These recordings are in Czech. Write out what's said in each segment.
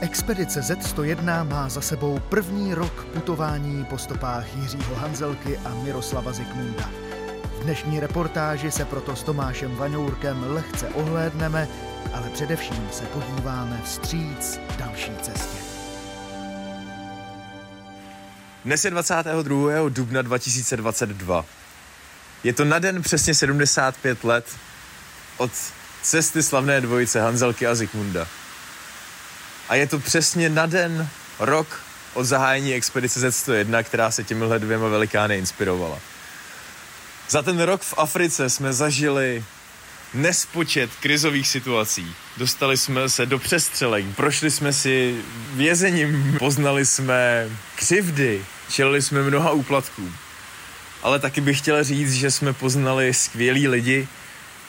Expedice Z101 má za sebou první rok putování po stopách Jiřího Hanzelky a Miroslava Zikmunda. V dnešní reportáži se proto s Tomášem Vaňourkem lehce ohlédneme, ale především se podíváme vstříc další cestě. Dnes je 22. dubna 2022. Je to na den přesně 75 let od cesty slavné dvojice Hanzelky a Zikmunda. A je to přesně na den, rok od zahájení expedice Z101, která se těmihle dvěma velikány inspirovala. Za ten rok v Africe jsme zažili nespočet krizových situací. Dostali jsme se do přestřelek, prošli jsme si vězením, poznali jsme křivdy, čelili jsme mnoha úplatkům. Ale taky bych chtěl říct, že jsme poznali skvělí lidi,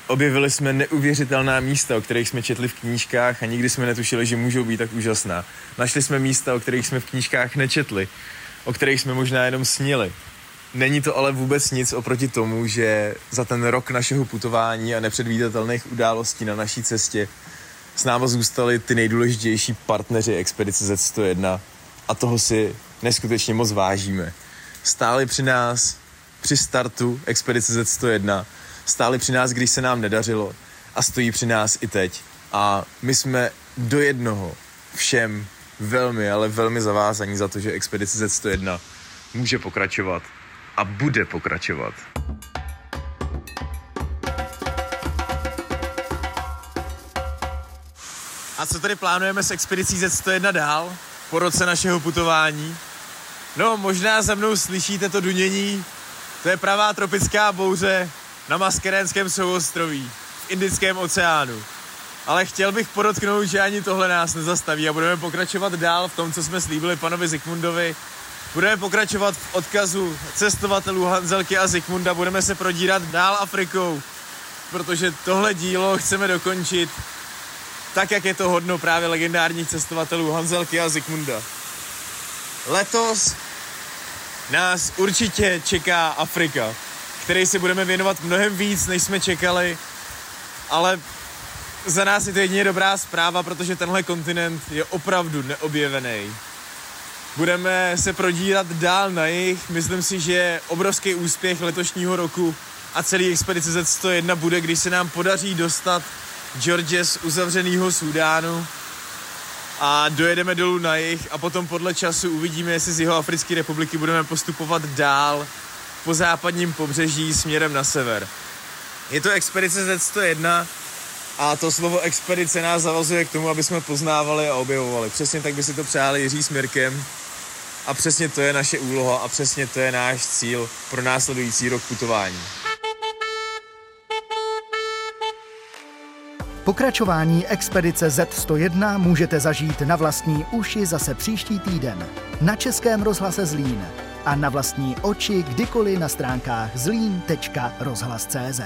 objevili jsme neuvěřitelná místa, o kterých jsme četli v knížkách a nikdy jsme netušili, že můžou být tak úžasná. Našli jsme místa, o kterých jsme v knížkách nečetli, o kterých jsme možná jenom snili. Není to ale vůbec nic oproti tomu, že za ten rok našeho putování a nepředvídatelných událostí na naší cestě s náma zůstali ty nejdůležitější partneři expedice Z101 a toho si neskutečně moc vážíme. Stáli při nás při startu expedice Z101, stáli při nás, když se nám nedařilo a stojí při nás i teď. A my jsme do jednoho všem velmi, ale velmi zavázaní za to, že expedice Z101 může pokračovat a bude pokračovat. A co tady plánujeme s expedicí Z101 dál po roce našeho putování? No, možná za mnou slyšíte to dunění. To je pravá tropická bouře na Maskerénském souostroví v Indickém oceánu. Ale chtěl bych podotknout, že ani tohle nás nezastaví a budeme pokračovat dál v tom, co jsme slíbili panovi Zikmundovi Budeme pokračovat v odkazu cestovatelů Hanzelky a Zikmunda, budeme se prodírat dál Afrikou, protože tohle dílo chceme dokončit tak, jak je to hodno právě legendárních cestovatelů Hanzelky a Zikmunda. Letos nás určitě čeká Afrika, který si budeme věnovat mnohem víc, než jsme čekali, ale za nás je to jedině dobrá zpráva, protože tenhle kontinent je opravdu neobjevený. Budeme se prodírat dál na jich. Myslím si, že obrovský úspěch letošního roku a celý expedice Z101 bude, když se nám podaří dostat George z uzavřeného Súdánu a dojedeme dolů na jich a potom podle času uvidíme, jestli z jeho Africké republiky budeme postupovat dál po západním pobřeží směrem na sever. Je to expedice Z101 a to slovo expedice nás zavazuje k tomu, aby jsme poznávali a objevovali. Přesně tak by si to přáli Jiří s a přesně to je naše úloha a přesně to je náš cíl pro následující rok putování. Pokračování expedice Z101 můžete zažít na vlastní uši zase příští týden na Českém rozhlase Zlín a na vlastní oči kdykoliv na stránkách zlín.rozhlas.cz.